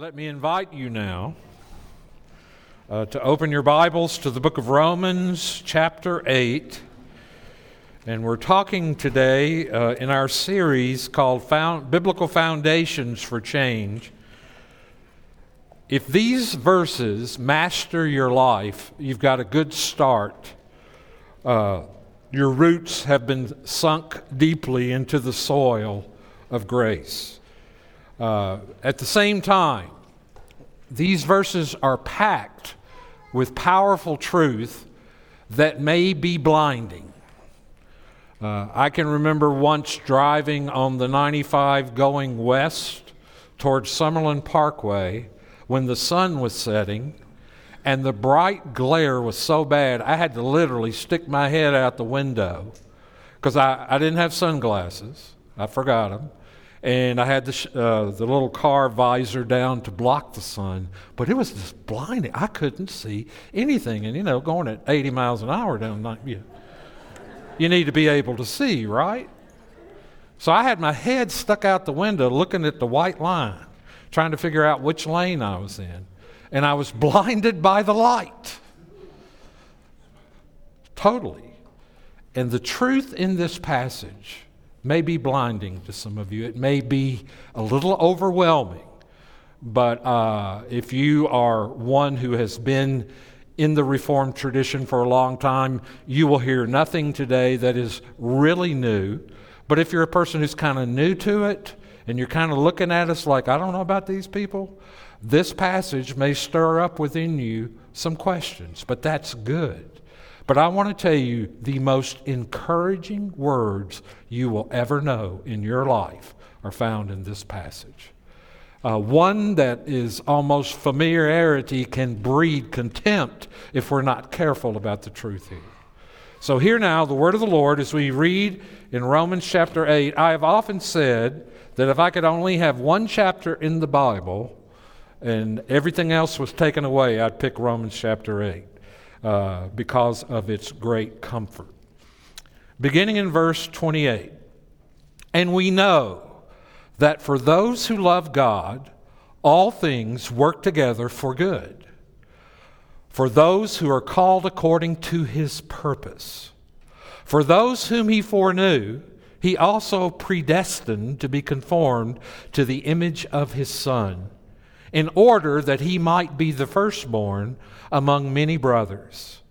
Let me invite you now uh, to open your Bibles to the book of Romans, chapter 8. And we're talking today uh, in our series called Found, Biblical Foundations for Change. If these verses master your life, you've got a good start. Uh, your roots have been sunk deeply into the soil of grace. Uh, at the same time, these verses are packed with powerful truth that may be blinding. Uh, I can remember once driving on the 95 going west towards Summerlin Parkway when the sun was setting and the bright glare was so bad I had to literally stick my head out the window because I, I didn't have sunglasses. I forgot them and I had the, sh- uh, the little car visor down to block the sun, but it was just blinding. I couldn't see anything, and you know, going at 80 miles an hour down night, you, you need to be able to see, right? So I had my head stuck out the window looking at the white line, trying to figure out which lane I was in, and I was blinded by the light. Totally. And the truth in this passage may be blinding to some of you. It may be a little overwhelming. But uh, if you are one who has been in the Reformed tradition for a long time, you will hear nothing today that is really new. But if you're a person who's kind of new to it and you're kind of looking at us like, I don't know about these people, this passage may stir up within you some questions, but that's good. But I want to tell you the most encouraging words you will ever know in your life are found in this passage. Uh, one that is almost familiarity can breed contempt if we're not careful about the truth here. So, here now, the word of the Lord, as we read in Romans chapter 8, I have often said that if I could only have one chapter in the Bible and everything else was taken away, I'd pick Romans chapter 8 uh, because of its great comfort. Beginning in verse 28 And we know that for those who love God, all things work together for good, for those who are called according to his purpose. For those whom he foreknew, he also predestined to be conformed to the image of his Son, in order that he might be the firstborn among many brothers.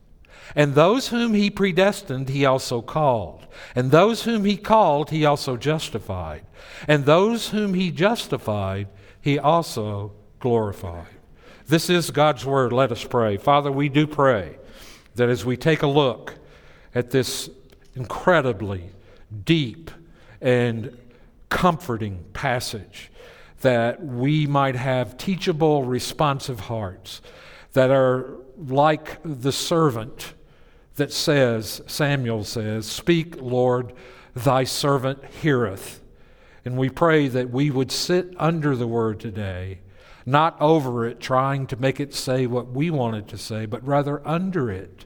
And those whom he predestined, he also called. And those whom he called, he also justified. And those whom he justified, he also glorified. This is God's word. Let us pray. Father, we do pray that as we take a look at this incredibly deep and comforting passage, that we might have teachable, responsive hearts that are like the servant that says, Samuel says, Speak, Lord, thy servant heareth. And we pray that we would sit under the word today, not over it, trying to make it say what we want it to say, but rather under it,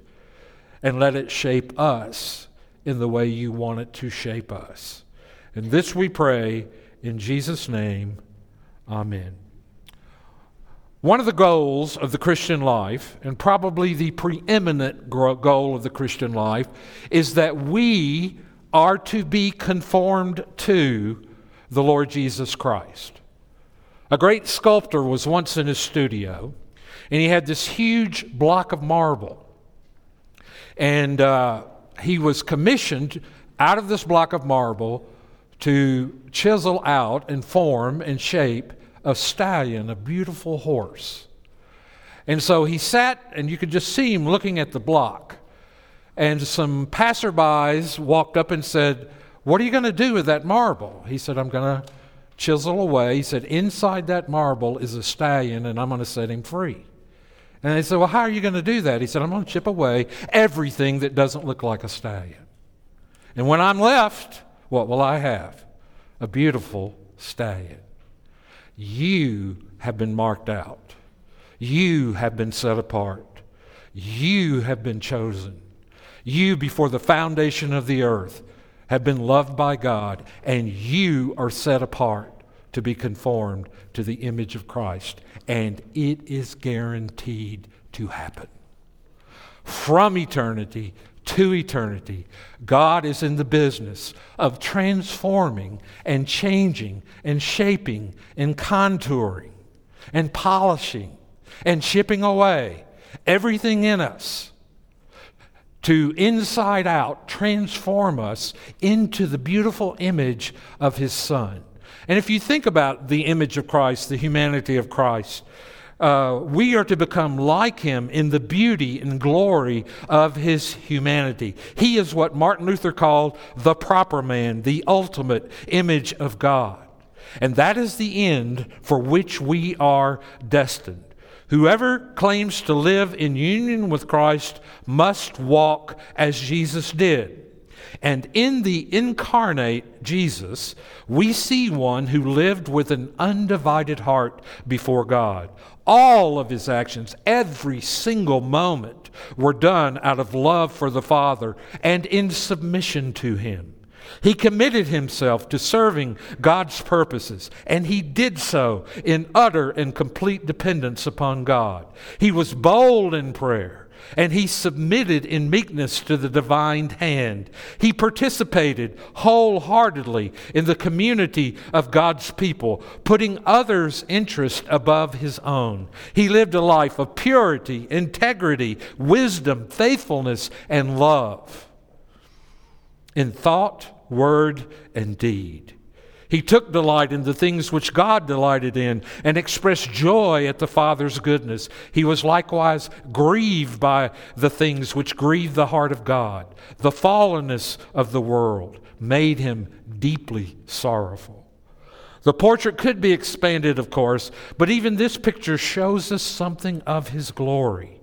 and let it shape us in the way you want it to shape us. And this we pray in Jesus' name. Amen. One of the goals of the Christian life, and probably the preeminent goal of the Christian life, is that we are to be conformed to the Lord Jesus Christ. A great sculptor was once in his studio, and he had this huge block of marble. And uh, he was commissioned out of this block of marble to chisel out and form and shape a stallion, a beautiful horse. And so he sat, and you could just see him looking at the block. And some passerbys walked up and said, What are you going to do with that marble? He said, I'm going to chisel away. He said, Inside that marble is a stallion, and I'm going to set him free. And they said, Well, how are you going to do that? He said, I'm going to chip away everything that doesn't look like a stallion. And when I'm left, what will I have? A beautiful stallion. You have been marked out. You have been set apart. You have been chosen. You, before the foundation of the earth, have been loved by God, and you are set apart to be conformed to the image of Christ, and it is guaranteed to happen. From eternity to eternity, God is in the business of transforming and changing and shaping and contouring and polishing and chipping away everything in us to inside out transform us into the beautiful image of His Son. And if you think about the image of Christ, the humanity of Christ, uh, we are to become like him in the beauty and glory of his humanity. He is what Martin Luther called the proper man, the ultimate image of God. And that is the end for which we are destined. Whoever claims to live in union with Christ must walk as Jesus did. And in the incarnate Jesus, we see one who lived with an undivided heart before God. All of his actions, every single moment, were done out of love for the Father and in submission to him. He committed himself to serving God's purposes, and he did so in utter and complete dependence upon God. He was bold in prayer and he submitted in meekness to the divine hand. He participated wholeheartedly in the community of God's people, putting others' interest above his own. He lived a life of purity, integrity, wisdom, faithfulness, and love in thought, word, and deed. He took delight in the things which God delighted in and expressed joy at the Father's goodness. He was likewise grieved by the things which grieved the heart of God. The fallenness of the world made him deeply sorrowful. The portrait could be expanded, of course, but even this picture shows us something of his glory.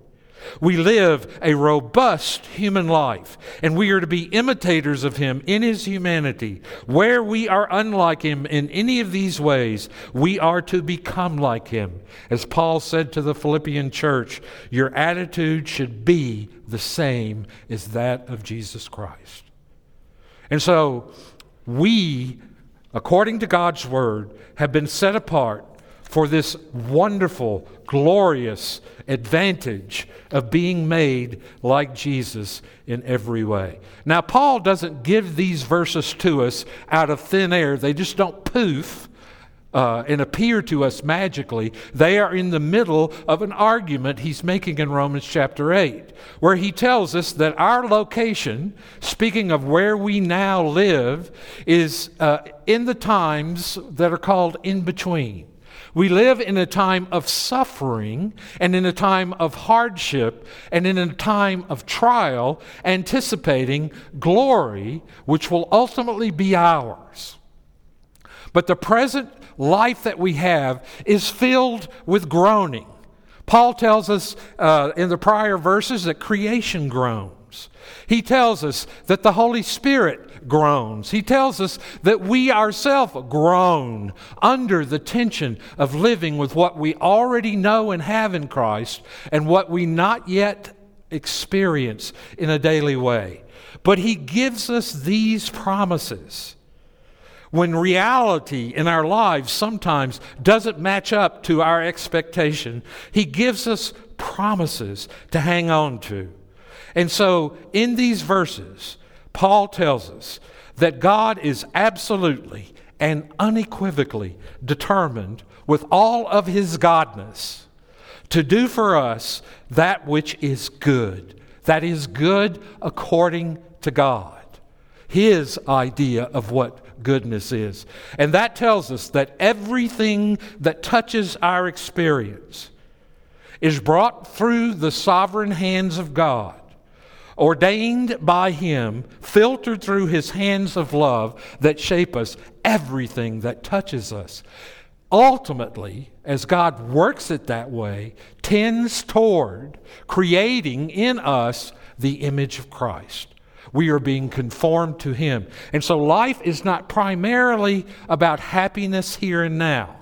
We live a robust human life, and we are to be imitators of Him in His humanity. Where we are unlike Him in any of these ways, we are to become like Him. As Paul said to the Philippian church, your attitude should be the same as that of Jesus Christ. And so, we, according to God's Word, have been set apart for this wonderful, glorious advantage of being made like Jesus in every way. Now, Paul doesn't give these verses to us out of thin air, they just don't poof. Uh, and appear to us magically, they are in the middle of an argument he's making in Romans chapter 8, where he tells us that our location, speaking of where we now live, is uh, in the times that are called in between. We live in a time of suffering and in a time of hardship and in a time of trial, anticipating glory, which will ultimately be ours. But the present life that we have is filled with groaning. Paul tells us uh, in the prior verses that creation groans. He tells us that the Holy Spirit groans. He tells us that we ourselves groan under the tension of living with what we already know and have in Christ and what we not yet experience in a daily way. But He gives us these promises when reality in our lives sometimes doesn't match up to our expectation, He gives us promises to hang on to. And so, in these verses, Paul tells us that God is absolutely and unequivocally determined with all of his godness to do for us that which is good, that is good according to God. His idea of what goodness is. And that tells us that everything that touches our experience is brought through the sovereign hands of God ordained by Him, filtered through His hands of love that shape us, everything that touches us. Ultimately, as God works it that way, tends toward creating in us the image of Christ. We are being conformed to Him. And so life is not primarily about happiness here and now.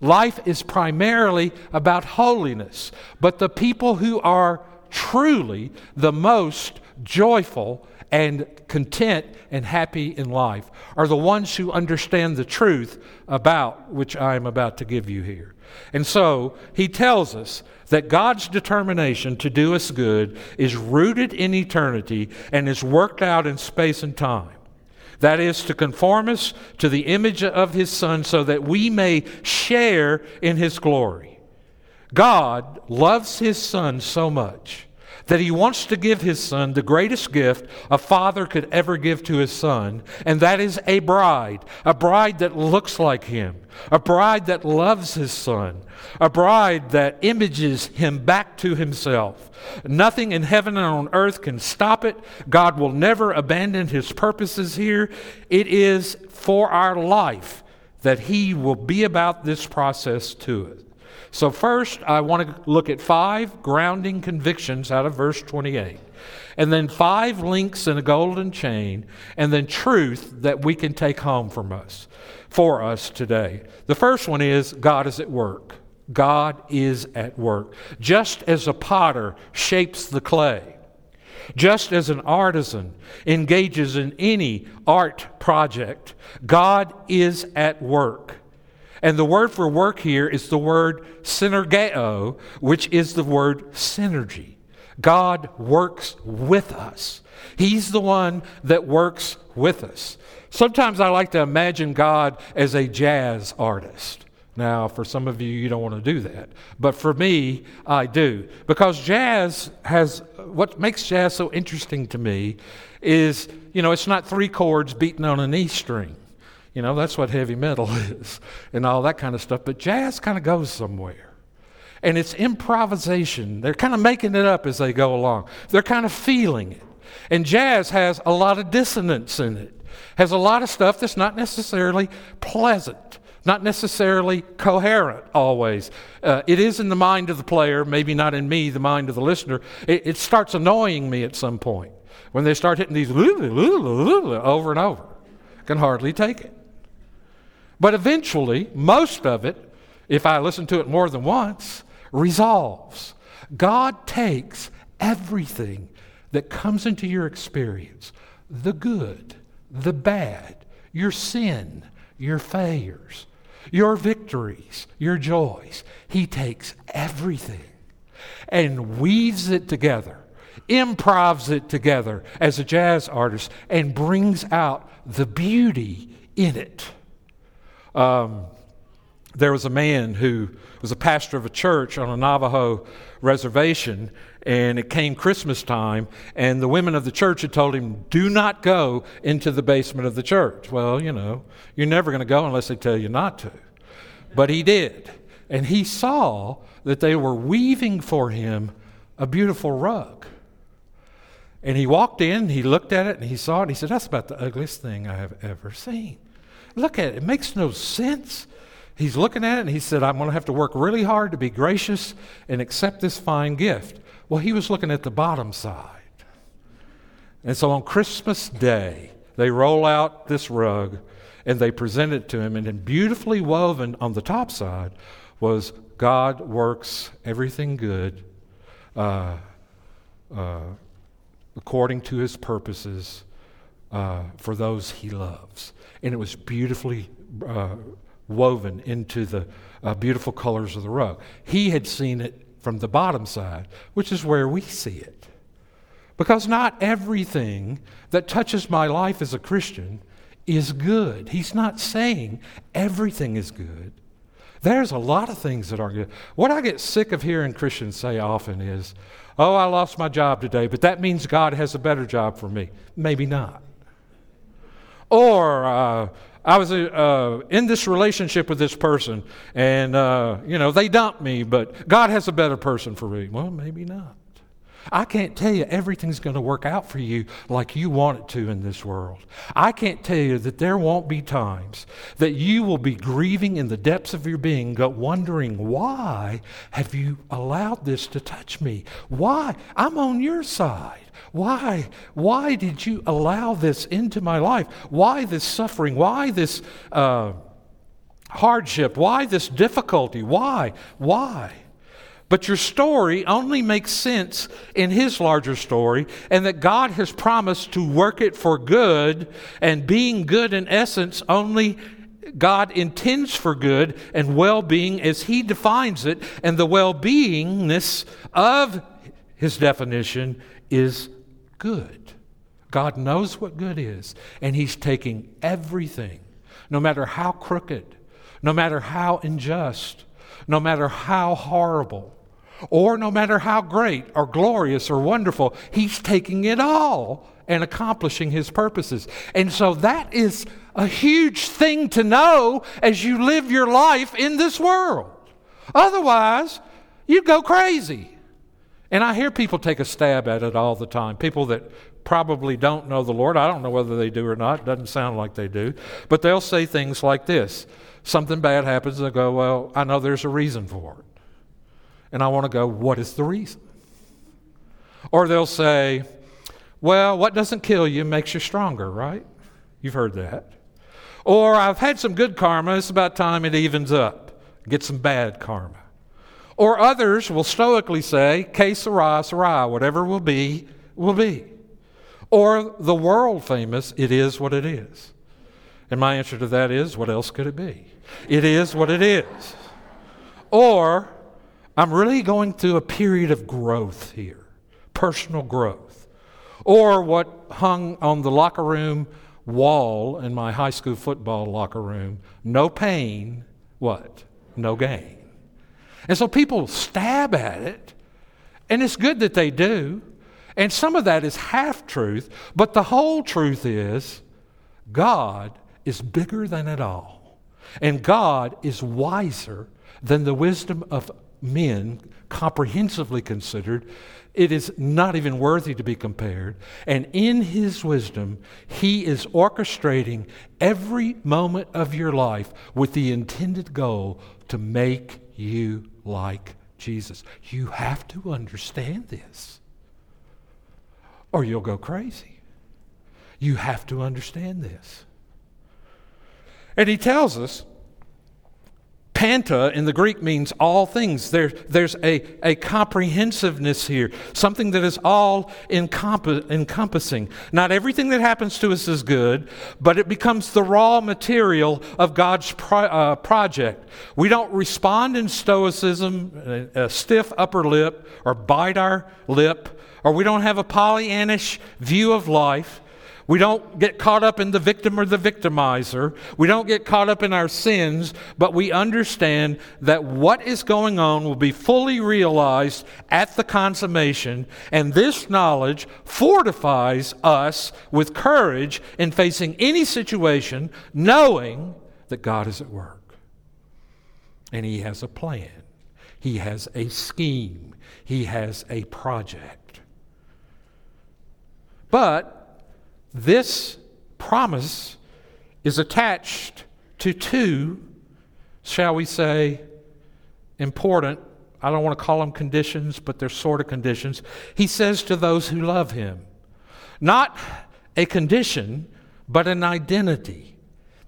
Life is primarily about holiness. But the people who are truly the most joyful and content and happy in life are the ones who understand the truth about which I am about to give you here. And so he tells us that God's determination to do us good is rooted in eternity and is worked out in space and time. That is to conform us to the image of his Son so that we may share in his glory. God loves his Son so much that he wants to give his son the greatest gift a father could ever give to his son, and that is a bride, a bride that looks like him, a bride that loves his son, a bride that images him back to himself. Nothing in heaven and on earth can stop it. God will never abandon his purposes here. It is for our life that he will be about this process to us. So, first, I want to look at five grounding convictions out of verse 28, and then five links in a golden chain, and then truth that we can take home from us, for us today. The first one is God is at work. God is at work. Just as a potter shapes the clay, just as an artisan engages in any art project, God is at work. And the word for work here is the word synergeo, which is the word synergy. God works with us. He's the one that works with us. Sometimes I like to imagine God as a jazz artist. Now, for some of you, you don't want to do that. But for me, I do. Because jazz has, what makes jazz so interesting to me is, you know, it's not three chords beaten on an E string. You know, that's what heavy metal is and all that kind of stuff. But jazz kind of goes somewhere. And it's improvisation. They're kind of making it up as they go along, they're kind of feeling it. And jazz has a lot of dissonance in it, has a lot of stuff that's not necessarily pleasant. Not necessarily coherent always. Uh, it is in the mind of the player, maybe not in me, the mind of the listener. It, it starts annoying me at some point when they start hitting these over and over. I can hardly take it. But eventually, most of it, if I listen to it more than once, resolves. God takes everything that comes into your experience the good, the bad, your sin, your failures, your victories, your joys. He takes everything and weaves it together, improvs it together as a jazz artist, and brings out the beauty in it. Um, there was a man who was a pastor of a church on a Navajo reservation, and it came Christmas time, and the women of the church had told him, Do not go into the basement of the church. Well, you know, you're never going to go unless they tell you not to. But he did. And he saw that they were weaving for him a beautiful rug. And he walked in, he looked at it, and he saw it, and he said, That's about the ugliest thing I have ever seen. Look at it, it makes no sense. He's looking at it and he said, I'm going to have to work really hard to be gracious and accept this fine gift. Well, he was looking at the bottom side. And so on Christmas Day, they roll out this rug and they present it to him. And then beautifully woven on the top side was God works everything good uh, uh, according to his purposes uh, for those he loves and it was beautifully uh, woven into the uh, beautiful colors of the rug. He had seen it from the bottom side, which is where we see it. Because not everything that touches my life as a Christian is good. He's not saying everything is good. There's a lot of things that are good. What I get sick of hearing Christians say often is, Oh, I lost my job today, but that means God has a better job for me. Maybe not. Or uh, I was uh, in this relationship with this person, and uh, you know they dumped me, but God has a better person for me. Well, maybe not. I can't tell you everything's going to work out for you like you want it to in this world. I can't tell you that there won't be times that you will be grieving in the depths of your being, wondering, why have you allowed this to touch me? Why? I'm on your side. Why? Why did you allow this into my life? Why this suffering? Why this uh, hardship? Why this difficulty? Why? Why? But your story only makes sense in His larger story, and that God has promised to work it for good, and being good in essence only God intends for good and well being as He defines it, and the well beingness of His definition is good. God knows what good is, and He's taking everything, no matter how crooked, no matter how unjust, no matter how horrible or no matter how great or glorious or wonderful, He's taking it all and accomplishing His purposes. And so that is a huge thing to know as you live your life in this world. Otherwise, you go crazy. And I hear people take a stab at it all the time. People that probably don't know the Lord. I don't know whether they do or not. It doesn't sound like they do. But they'll say things like this something bad happens, they go, Well, I know there's a reason for it. And I want to go, what is the reason? Or they'll say, well, what doesn't kill you makes you stronger, right? You've heard that. Or I've had some good karma, it's about time it evens up. Get some bad karma. Or others will stoically say, que sera, sera, whatever will be, will be. Or the world famous, it is what it is. And my answer to that is, what else could it be? It is what it is. Or I'm really going through a period of growth here, personal growth. Or what hung on the locker room wall in my high school football locker room no pain, what? No gain. And so people stab at it, and it's good that they do. And some of that is half truth, but the whole truth is God is bigger than it all. And God is wiser than the wisdom of men, comprehensively considered, it is not even worthy to be compared. And in His wisdom, He is orchestrating every moment of your life with the intended goal to make you like Jesus. You have to understand this, or you'll go crazy. You have to understand this. And He tells us Panta in the Greek means all things. There, there's a, a comprehensiveness here, something that is all encompassing. Not everything that happens to us is good, but it becomes the raw material of God's pro, uh, project. We don't respond in stoicism, a, a stiff upper lip, or bite our lip, or we don't have a Pollyannish view of life. We don't get caught up in the victim or the victimizer. We don't get caught up in our sins, but we understand that what is going on will be fully realized at the consummation, and this knowledge fortifies us with courage in facing any situation, knowing that God is at work. And He has a plan, He has a scheme, He has a project. But this promise is attached to two, shall we say, important, I don't want to call them conditions, but they're sort of conditions. He says to those who love him, not a condition, but an identity.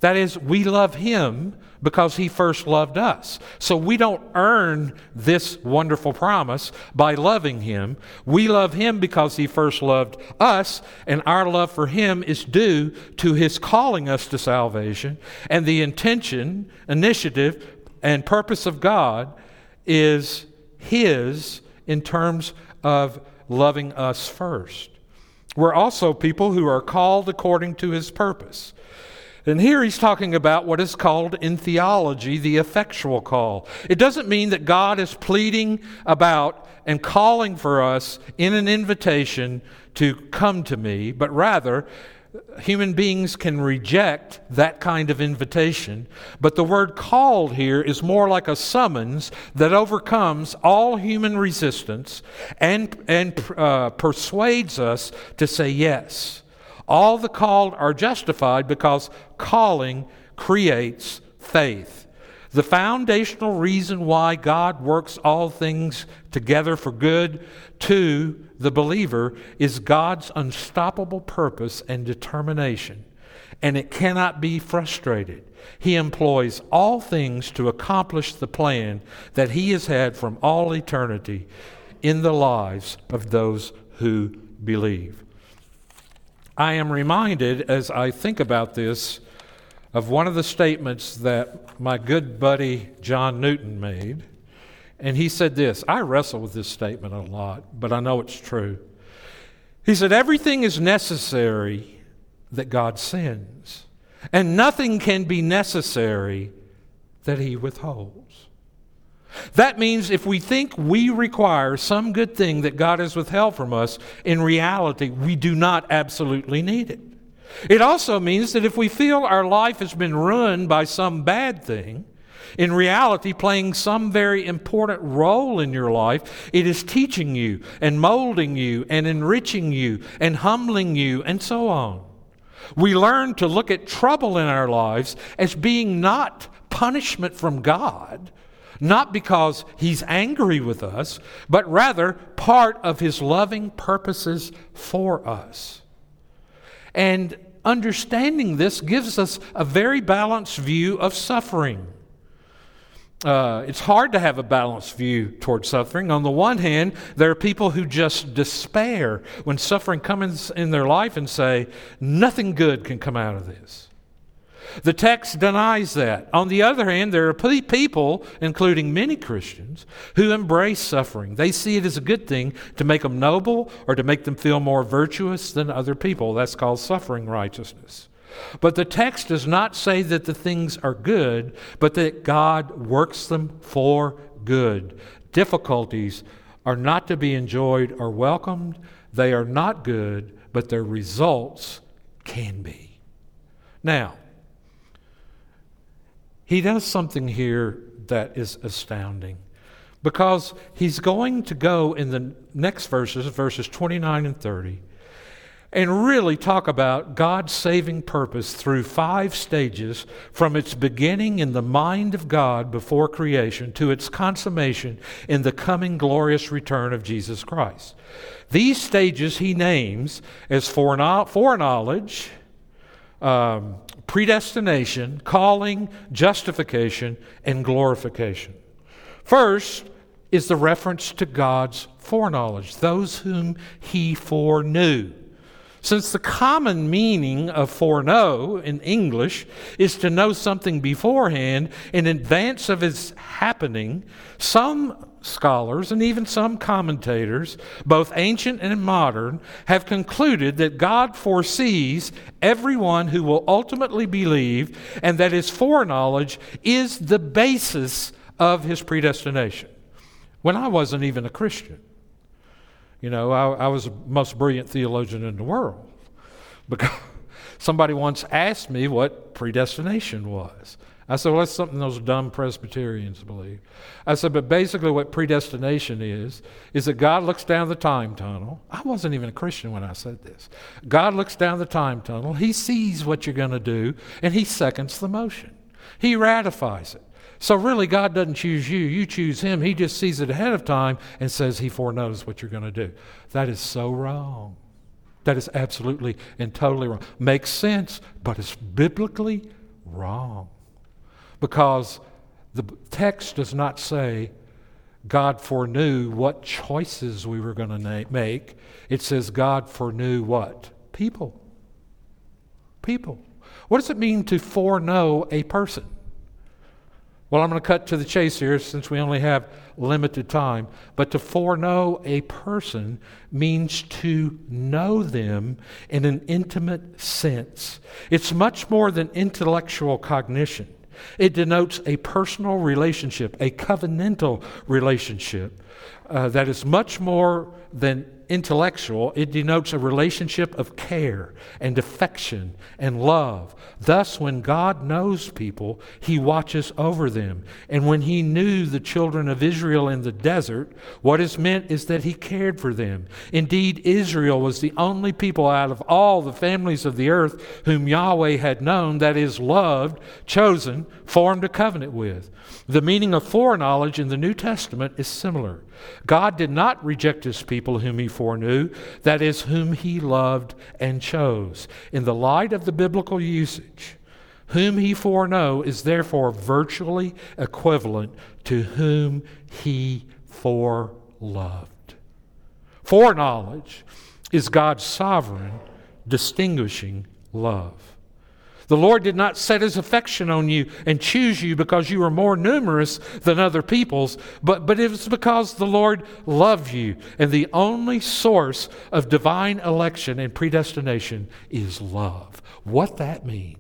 That is, we love him because he first loved us. So we don't earn this wonderful promise by loving him. We love him because he first loved us, and our love for him is due to his calling us to salvation. And the intention, initiative, and purpose of God is his in terms of loving us first. We're also people who are called according to his purpose. And here he's talking about what is called in theology the effectual call. It doesn't mean that God is pleading about and calling for us in an invitation to come to me, but rather, human beings can reject that kind of invitation. But the word called here is more like a summons that overcomes all human resistance and, and uh, persuades us to say yes. All the called are justified because calling creates faith. The foundational reason why God works all things together for good to the believer is God's unstoppable purpose and determination. and it cannot be frustrated. He employs all things to accomplish the plan that He has had from all eternity in the lives of those who believe. I am reminded as I think about this of one of the statements that my good buddy John Newton made. And he said this I wrestle with this statement a lot, but I know it's true. He said, Everything is necessary that God sends, and nothing can be necessary that He withholds. That means if we think we require some good thing that God has withheld from us, in reality, we do not absolutely need it. It also means that if we feel our life has been ruined by some bad thing, in reality, playing some very important role in your life, it is teaching you and molding you and enriching you and humbling you and so on. We learn to look at trouble in our lives as being not punishment from God, not because He's angry with us, but rather part of His loving purposes for us. And understanding this gives us a very balanced view of suffering. Uh, it's hard to have a balanced view toward suffering. On the one hand, there are people who just despair when suffering comes in their life and say, nothing good can come out of this. The text denies that. On the other hand, there are people, including many Christians, who embrace suffering. They see it as a good thing to make them noble or to make them feel more virtuous than other people. That's called suffering righteousness. But the text does not say that the things are good, but that God works them for good. Difficulties are not to be enjoyed or welcomed, they are not good, but their results can be. Now, he does something here that is astounding because he's going to go in the next verses, verses 29 and 30 and really talk about God's saving purpose through five stages from its beginning in the mind of God before creation to its consummation in the coming glorious return of Jesus Christ. These stages he names as foreknowledge, um, predestination, calling, justification, and glorification. First is the reference to God's foreknowledge, those whom he foreknew. Since the common meaning of foreknow in English is to know something beforehand in advance of its happening, some scholars and even some commentators, both ancient and modern, have concluded that God foresees everyone who will ultimately believe and that his foreknowledge is the basis of his predestination. When I wasn't even a Christian, you know, I, I was the most brilliant theologian in the world because somebody once asked me what predestination was. I said, well, that's something those dumb Presbyterians believe. I said, but basically, what predestination is, is that God looks down the time tunnel. I wasn't even a Christian when I said this. God looks down the time tunnel, He sees what you're going to do, and He seconds the motion. He ratifies it. So, really, God doesn't choose you, you choose Him. He just sees it ahead of time and says He foreknows what you're going to do. That is so wrong. That is absolutely and totally wrong. Makes sense, but it's biblically wrong. Because the text does not say God foreknew what choices we were going to na- make. It says God foreknew what? People. People. What does it mean to foreknow a person? Well, I'm going to cut to the chase here since we only have limited time. But to foreknow a person means to know them in an intimate sense. It's much more than intellectual cognition. It denotes a personal relationship, a covenantal relationship uh, that is much more than intellectual, it denotes a relationship of care and affection and love. Thus, when God knows people, He watches over them. And when He knew the children of Israel in the desert, what is meant is that He cared for them. Indeed, Israel was the only people out of all the families of the earth whom Yahweh had known, that is, loved, chosen, formed a covenant with. The meaning of foreknowledge in the New Testament is similar. God did not reject His people whom He foreknew that is, whom he loved and chose. In the light of the biblical usage, whom he foreknow is therefore virtually equivalent to whom he foreloved. Foreknowledge is God's sovereign, distinguishing love. The Lord did not set his affection on you and choose you because you were more numerous than other peoples, but, but it was because the Lord loved you. And the only source of divine election and predestination is love. What that means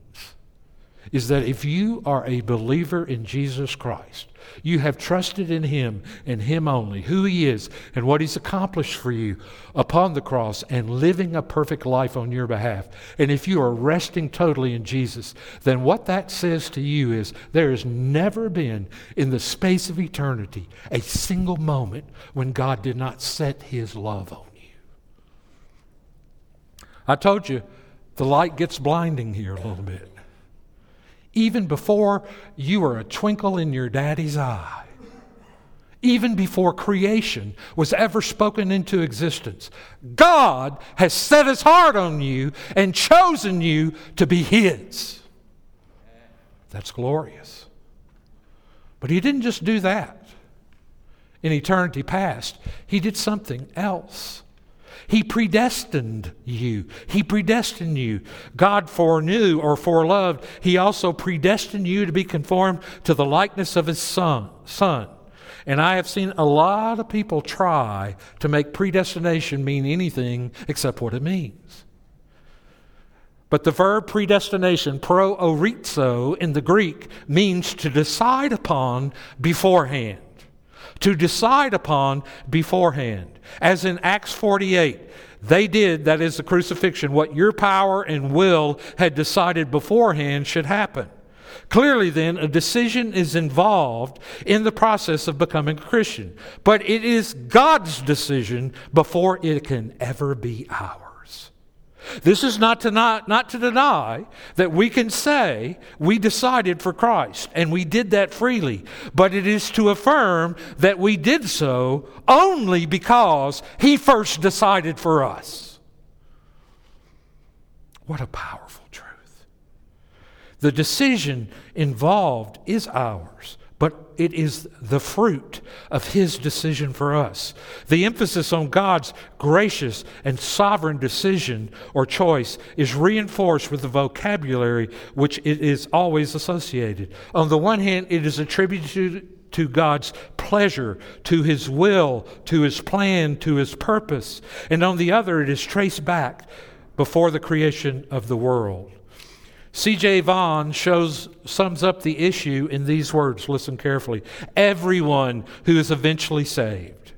is that if you are a believer in Jesus Christ, you have trusted in Him and Him only, who He is and what He's accomplished for you upon the cross and living a perfect life on your behalf. And if you are resting totally in Jesus, then what that says to you is there has never been in the space of eternity a single moment when God did not set His love on you. I told you the light gets blinding here a little bit even before you were a twinkle in your daddy's eye, even before creation was ever spoken into existence. God has set his heart on you and chosen you to be his. That's glorious. But he didn't just do that in eternity past, he did something else. He predestined you. He predestined you. God foreknew or foreloved. He also predestined you to be conformed to the likeness of His Son. Son. And I have seen a lot of people try to make predestination mean anything except what it means. But the verb predestination, pro proorizo in the Greek, means to decide upon beforehand to decide upon beforehand. As in Acts 48, they did, that is the crucifixion, what your power and will had decided beforehand should happen. Clearly, then, a decision is involved in the process of becoming a Christian, but it is God's decision before it can ever be ours. This is not to, not, not to deny that we can say we decided for Christ and we did that freely, but it is to affirm that we did so only because He first decided for us. What a powerful truth. The decision involved is ours but it is the fruit of His decision for us. The emphasis on God's gracious and sovereign decision or choice is reinforced with the vocabulary which it is always associated. On the one hand, it is attributed to God's pleasure, to His will, to His plan, to His purpose. And on the other, it is traced back before the creation of the world. C.J. Vaughan shows, sums up the issue in these words. Listen carefully. Everyone who is eventually saved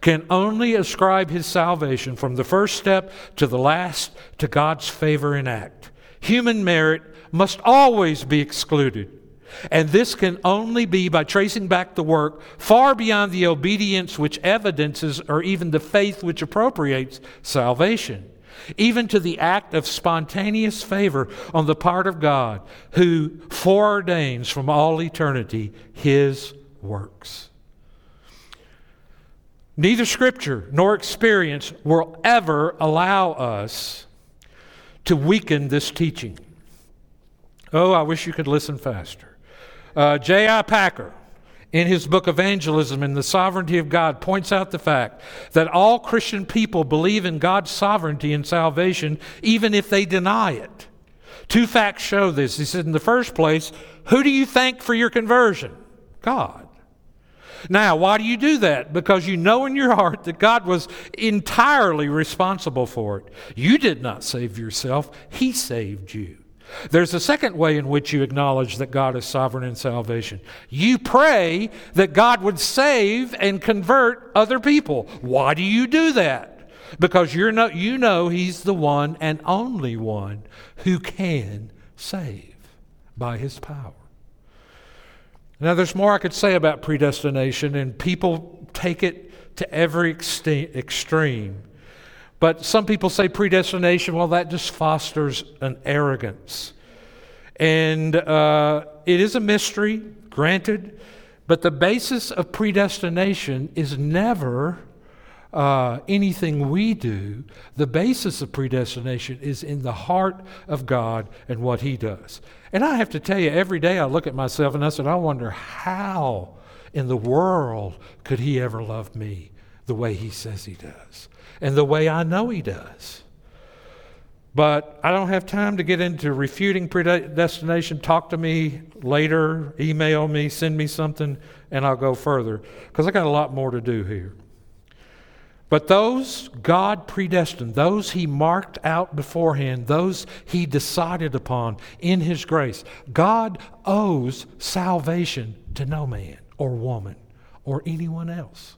can only ascribe his salvation from the first step to the last to God's favor and act. Human merit must always be excluded. And this can only be by tracing back the work far beyond the obedience which evidences or even the faith which appropriates salvation even to the act of spontaneous favor on the part of God, who foreordains from all eternity his works. Neither scripture nor experience will ever allow us to weaken this teaching. Oh, I wish you could listen faster. Uh, J.I. Packer in his book Evangelism and the Sovereignty of God points out the fact that all Christian people believe in God's sovereignty and salvation, even if they deny it. Two facts show this. He said, in the first place, who do you thank for your conversion? God. Now, why do you do that? Because you know in your heart that God was entirely responsible for it. You did not save yourself, He saved you. There's a second way in which you acknowledge that God is sovereign in salvation. You pray that God would save and convert other people. Why do you do that? Because you're no, you know He's the one and only one who can save by His power. Now, there's more I could say about predestination, and people take it to every extreme. But some people say predestination, well, that just fosters an arrogance. And uh, it is a mystery, granted, but the basis of predestination is never uh, anything we do, the basis of predestination is in the heart of God and what He does. And I have to tell you, every day I look at myself and I said, I wonder how in the world could He ever love me the way He says He does and the way I know He does. But I don't have time to get into refuting predestination. Talk to me later, email me, send me something, and I'll go further because I got a lot more to do here. But those God predestined, those He marked out beforehand, those He decided upon in His grace, God owes salvation to no man or woman or anyone else.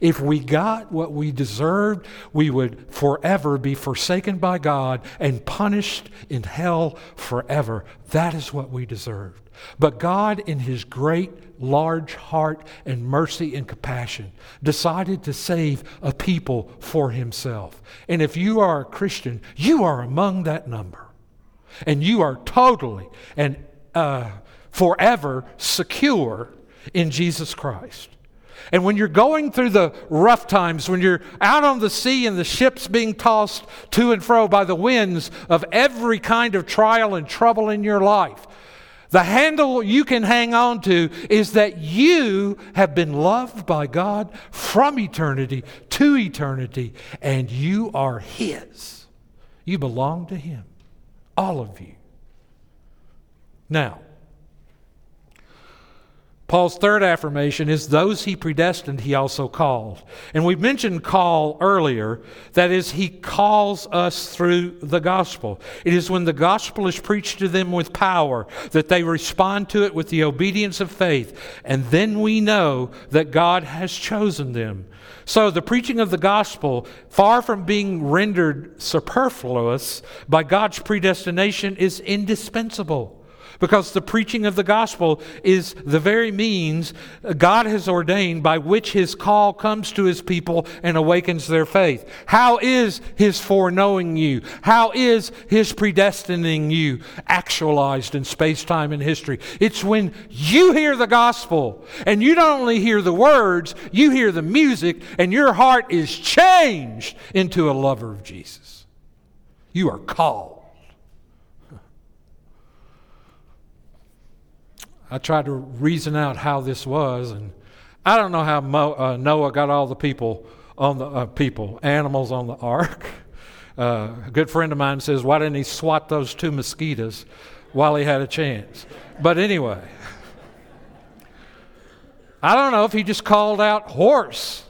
If we got what we deserved, we would forever be forsaken by God and punished in hell forever. That is what we deserved. But God, in His great, large heart and mercy and compassion, decided to save a people for Himself. And if you are a Christian, you are among that number. And you are totally and uh, forever secure in Jesus Christ. And when you're going through the rough times, when you're out on the sea and the ship's being tossed to and fro by the winds of every kind of trial and trouble in your life, the handle you can hang on to is that you have been loved by God from eternity to eternity, and you are His. You belong to Him, all of you. Now, Paul's third affirmation is those he predestined, he also called. And we mentioned call earlier. That is, he calls us through the gospel. It is when the gospel is preached to them with power that they respond to it with the obedience of faith. And then we know that God has chosen them. So the preaching of the gospel, far from being rendered superfluous by God's predestination, is indispensable because the preaching of the gospel is the very means God has ordained by which his call comes to his people and awakens their faith. How is his foreknowing you? How is his predestining you actualized in space, time, and history? It's when you hear the gospel and you don't only hear the words, you hear the music, and your heart is changed into a lover of Jesus. You are called. I tried to reason out how this was, and I don't know how Mo, uh, Noah got all the people on the uh, people, animals on the ark. Uh, a good friend of mine says, "Why didn't he swat those two mosquitoes while he had a chance?" But anyway, I don't know if he just called out horse,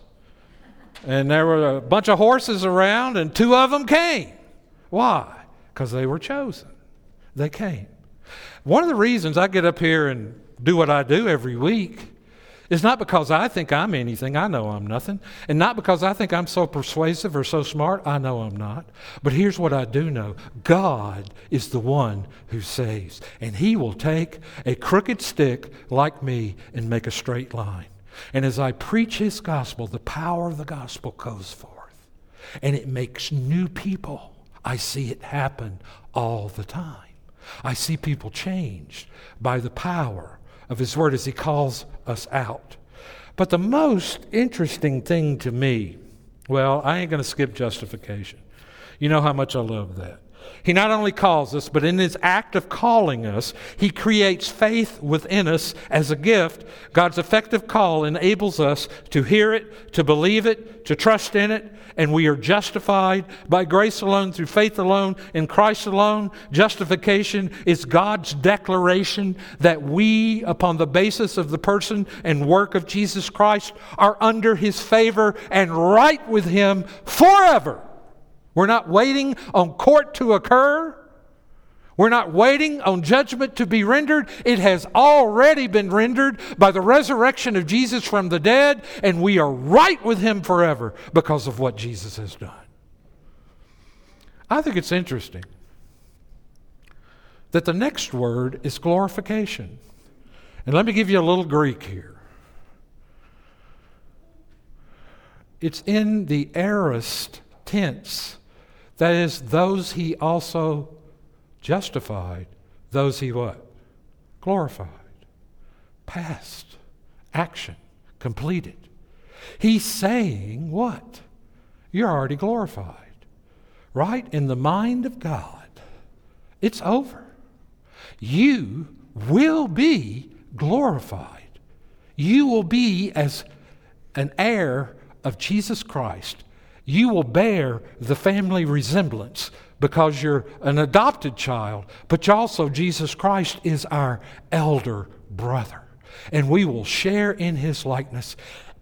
and there were a bunch of horses around, and two of them came. Why? Because they were chosen. They came. One of the reasons I get up here and do what I do every week is not because I think I'm anything, I know I'm nothing, and not because I think I'm so persuasive or so smart, I know I'm not. But here's what I do know God is the one who saves, and He will take a crooked stick like me and make a straight line. And as I preach His gospel, the power of the gospel goes forth, and it makes new people. I see it happen all the time. I see people changed by the power of His Word as He calls us out. But the most interesting thing to me, well, I ain't going to skip justification. You know how much I love that. He not only calls us, but in his act of calling us, he creates faith within us as a gift. God's effective call enables us to hear it, to believe it, to trust in it, and we are justified by grace alone, through faith alone, in Christ alone. Justification is God's declaration that we, upon the basis of the person and work of Jesus Christ, are under his favor and right with him forever. We're not waiting on court to occur. We're not waiting on judgment to be rendered. It has already been rendered by the resurrection of Jesus from the dead, and we are right with Him forever because of what Jesus has done. I think it's interesting that the next word is glorification. And let me give you a little Greek here. It's in the aorist tense. That is, those he also justified, those he what? Glorified. Past. Action. Completed. He's saying what? you're already glorified. Right? In the mind of God, it's over. You will be glorified. You will be as an heir of Jesus Christ. You will bear the family resemblance because you're an adopted child, but also Jesus Christ is our elder brother. And we will share in his likeness.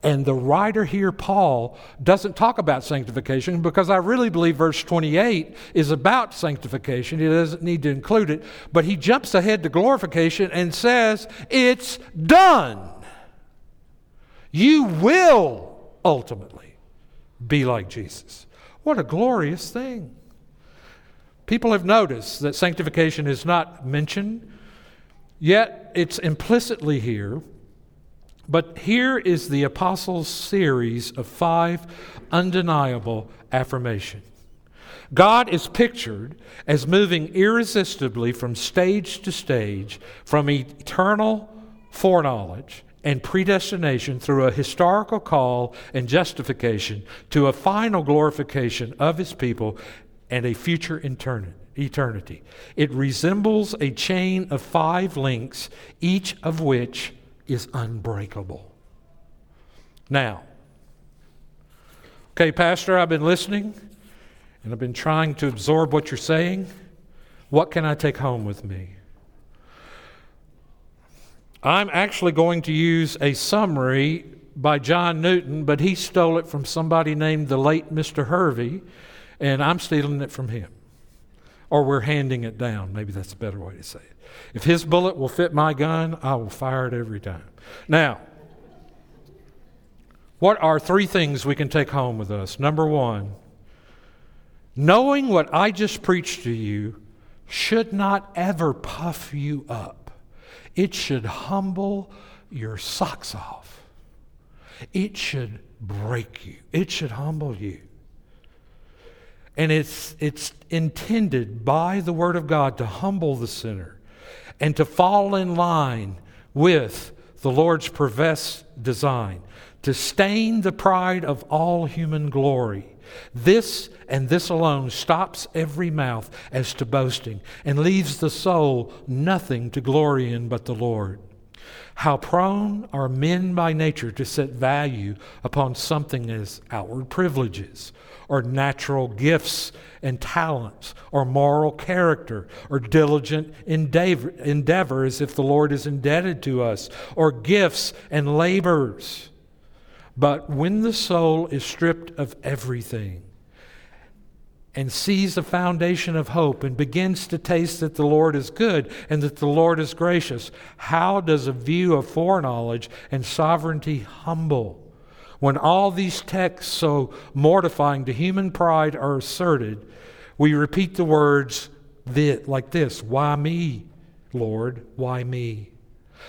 And the writer here, Paul, doesn't talk about sanctification because I really believe verse 28 is about sanctification. He doesn't need to include it, but he jumps ahead to glorification and says, It's done. You will ultimately be like Jesus. What a glorious thing. People have noticed that sanctification is not mentioned, yet it's implicitly here. But here is the Apostles' series of five undeniable affirmations. God is pictured as moving irresistibly from stage to stage, from eternal foreknowledge and predestination through a historical call and justification to a final glorification of his people and a future eternity. It resembles a chain of five links, each of which is unbreakable. Now, okay, Pastor, I've been listening and I've been trying to absorb what you're saying. What can I take home with me? I'm actually going to use a summary by John Newton, but he stole it from somebody named the late Mr. Hervey and I'm stealing it from him. Or we're handing it down. Maybe that's a better way to say it. If his bullet will fit my gun, I will fire it every time. Now, what are three things we can take home with us? Number one, knowing what I just preached to you should not ever puff you up, it should humble your socks off. It should break you, it should humble you. And it's, it's intended by the Word of God to humble the sinner and to fall in line with the Lord's professed design, to stain the pride of all human glory. This and this alone stops every mouth as to boasting and leaves the soul nothing to glory in but the Lord. How prone are men by nature to set value upon something as outward privileges, or natural gifts and talents, or moral character, or diligent endeavor, endeavor as if the Lord is indebted to us, or gifts and labors. But when the soul is stripped of everything, and sees the foundation of hope and begins to taste that the Lord is good and that the Lord is gracious, how does a view of foreknowledge and sovereignty humble? When all these texts, so mortifying to human pride, are asserted, we repeat the words like this Why me, Lord? Why me?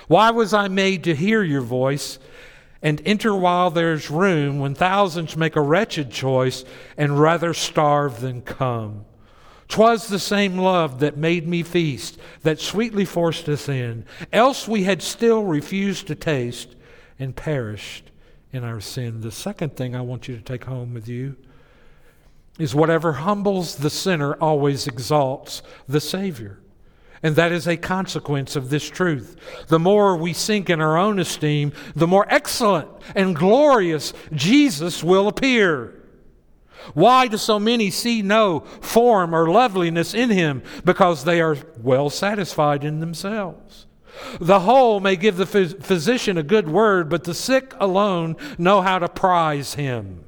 Why was I made to hear your voice and enter while there's room when thousands make a wretched choice and rather starve than come. 'Twas the same love that made me feast, that sweetly forced us in. Else we had still refused to taste and perished in our sin. The second thing I want you to take home with you is whatever humbles the sinner always exalts the Savior. And that is a consequence of this truth. The more we sink in our own esteem, the more excellent and glorious Jesus will appear. Why do so many see no form or loveliness in him? Because they are well satisfied in themselves. The whole may give the physician a good word, but the sick alone know how to prize him.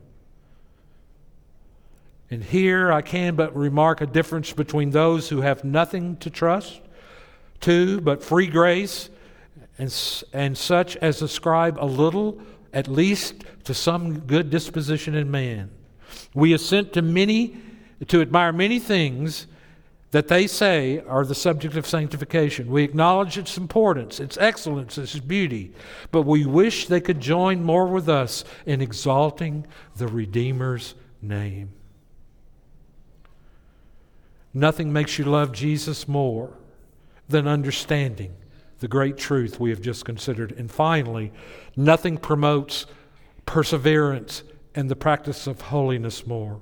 And here I can but remark a difference between those who have nothing to trust to but free grace and, and such as ascribe a little, at least, to some good disposition in man. We assent to many, to admire many things that they say are the subject of sanctification. We acknowledge its importance, its excellence, its beauty, but we wish they could join more with us in exalting the Redeemer's name. Nothing makes you love Jesus more than understanding the great truth we have just considered. And finally, nothing promotes perseverance and the practice of holiness more.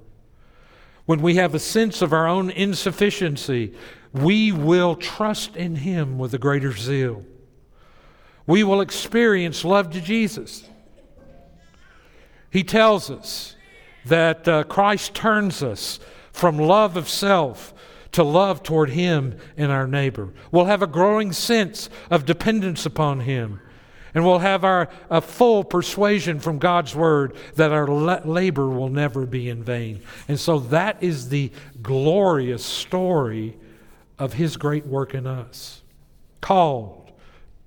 When we have a sense of our own insufficiency, we will trust in Him with a greater zeal. We will experience love to Jesus. He tells us that uh, Christ turns us from love of self to love toward Him and our neighbor. We'll have a growing sense of dependence upon Him. And we'll have our a full persuasion from God's word that our la- labor will never be in vain. And so that is the glorious story of His great work in us. Called,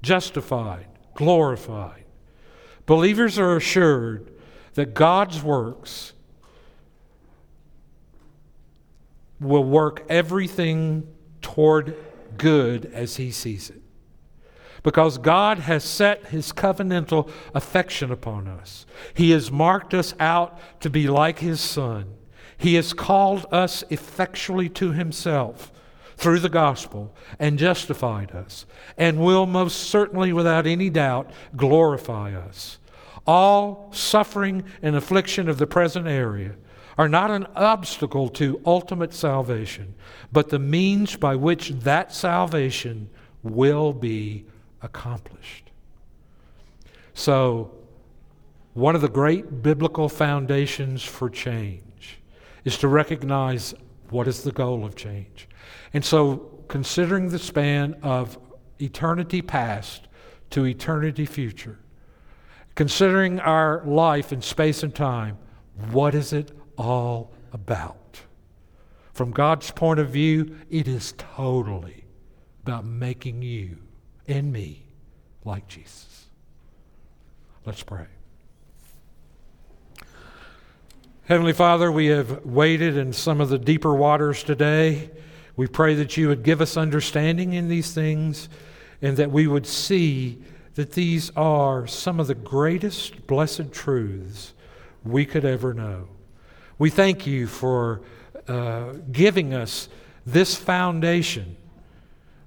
justified, glorified. Believers are assured that God's works will work everything toward good as He sees it. Because God has set His covenantal affection upon us. He has marked us out to be like His Son. He has called us effectually to Himself through the gospel and justified us, and will most certainly, without any doubt, glorify us. All suffering and affliction of the present area are not an obstacle to ultimate salvation, but the means by which that salvation will be accomplished. So, one of the great biblical foundations for change is to recognize what is the goal of change. And so, considering the span of eternity past to eternity future, considering our life in space and time, what is it all about. From God's point of view, it is totally about making you and me like Jesus. Let's pray. Heavenly Father, we have waded in some of the deeper waters today. We pray that you would give us understanding in these things and that we would see that these are some of the greatest blessed truths we could ever know. We thank you for uh, giving us this foundation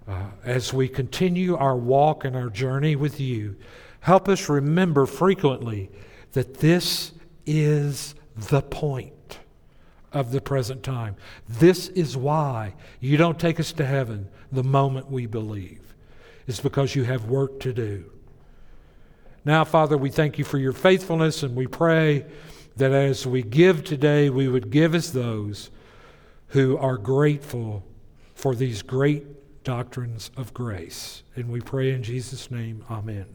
uh, as we continue our walk and our journey with you. Help us remember frequently that this is the point of the present time. This is why you don't take us to heaven the moment we believe. It's because you have work to do. Now, Father, we thank you for your faithfulness and we pray that as we give today, we would give as those who are grateful for these great doctrines of grace. And we pray in Jesus' name, Amen.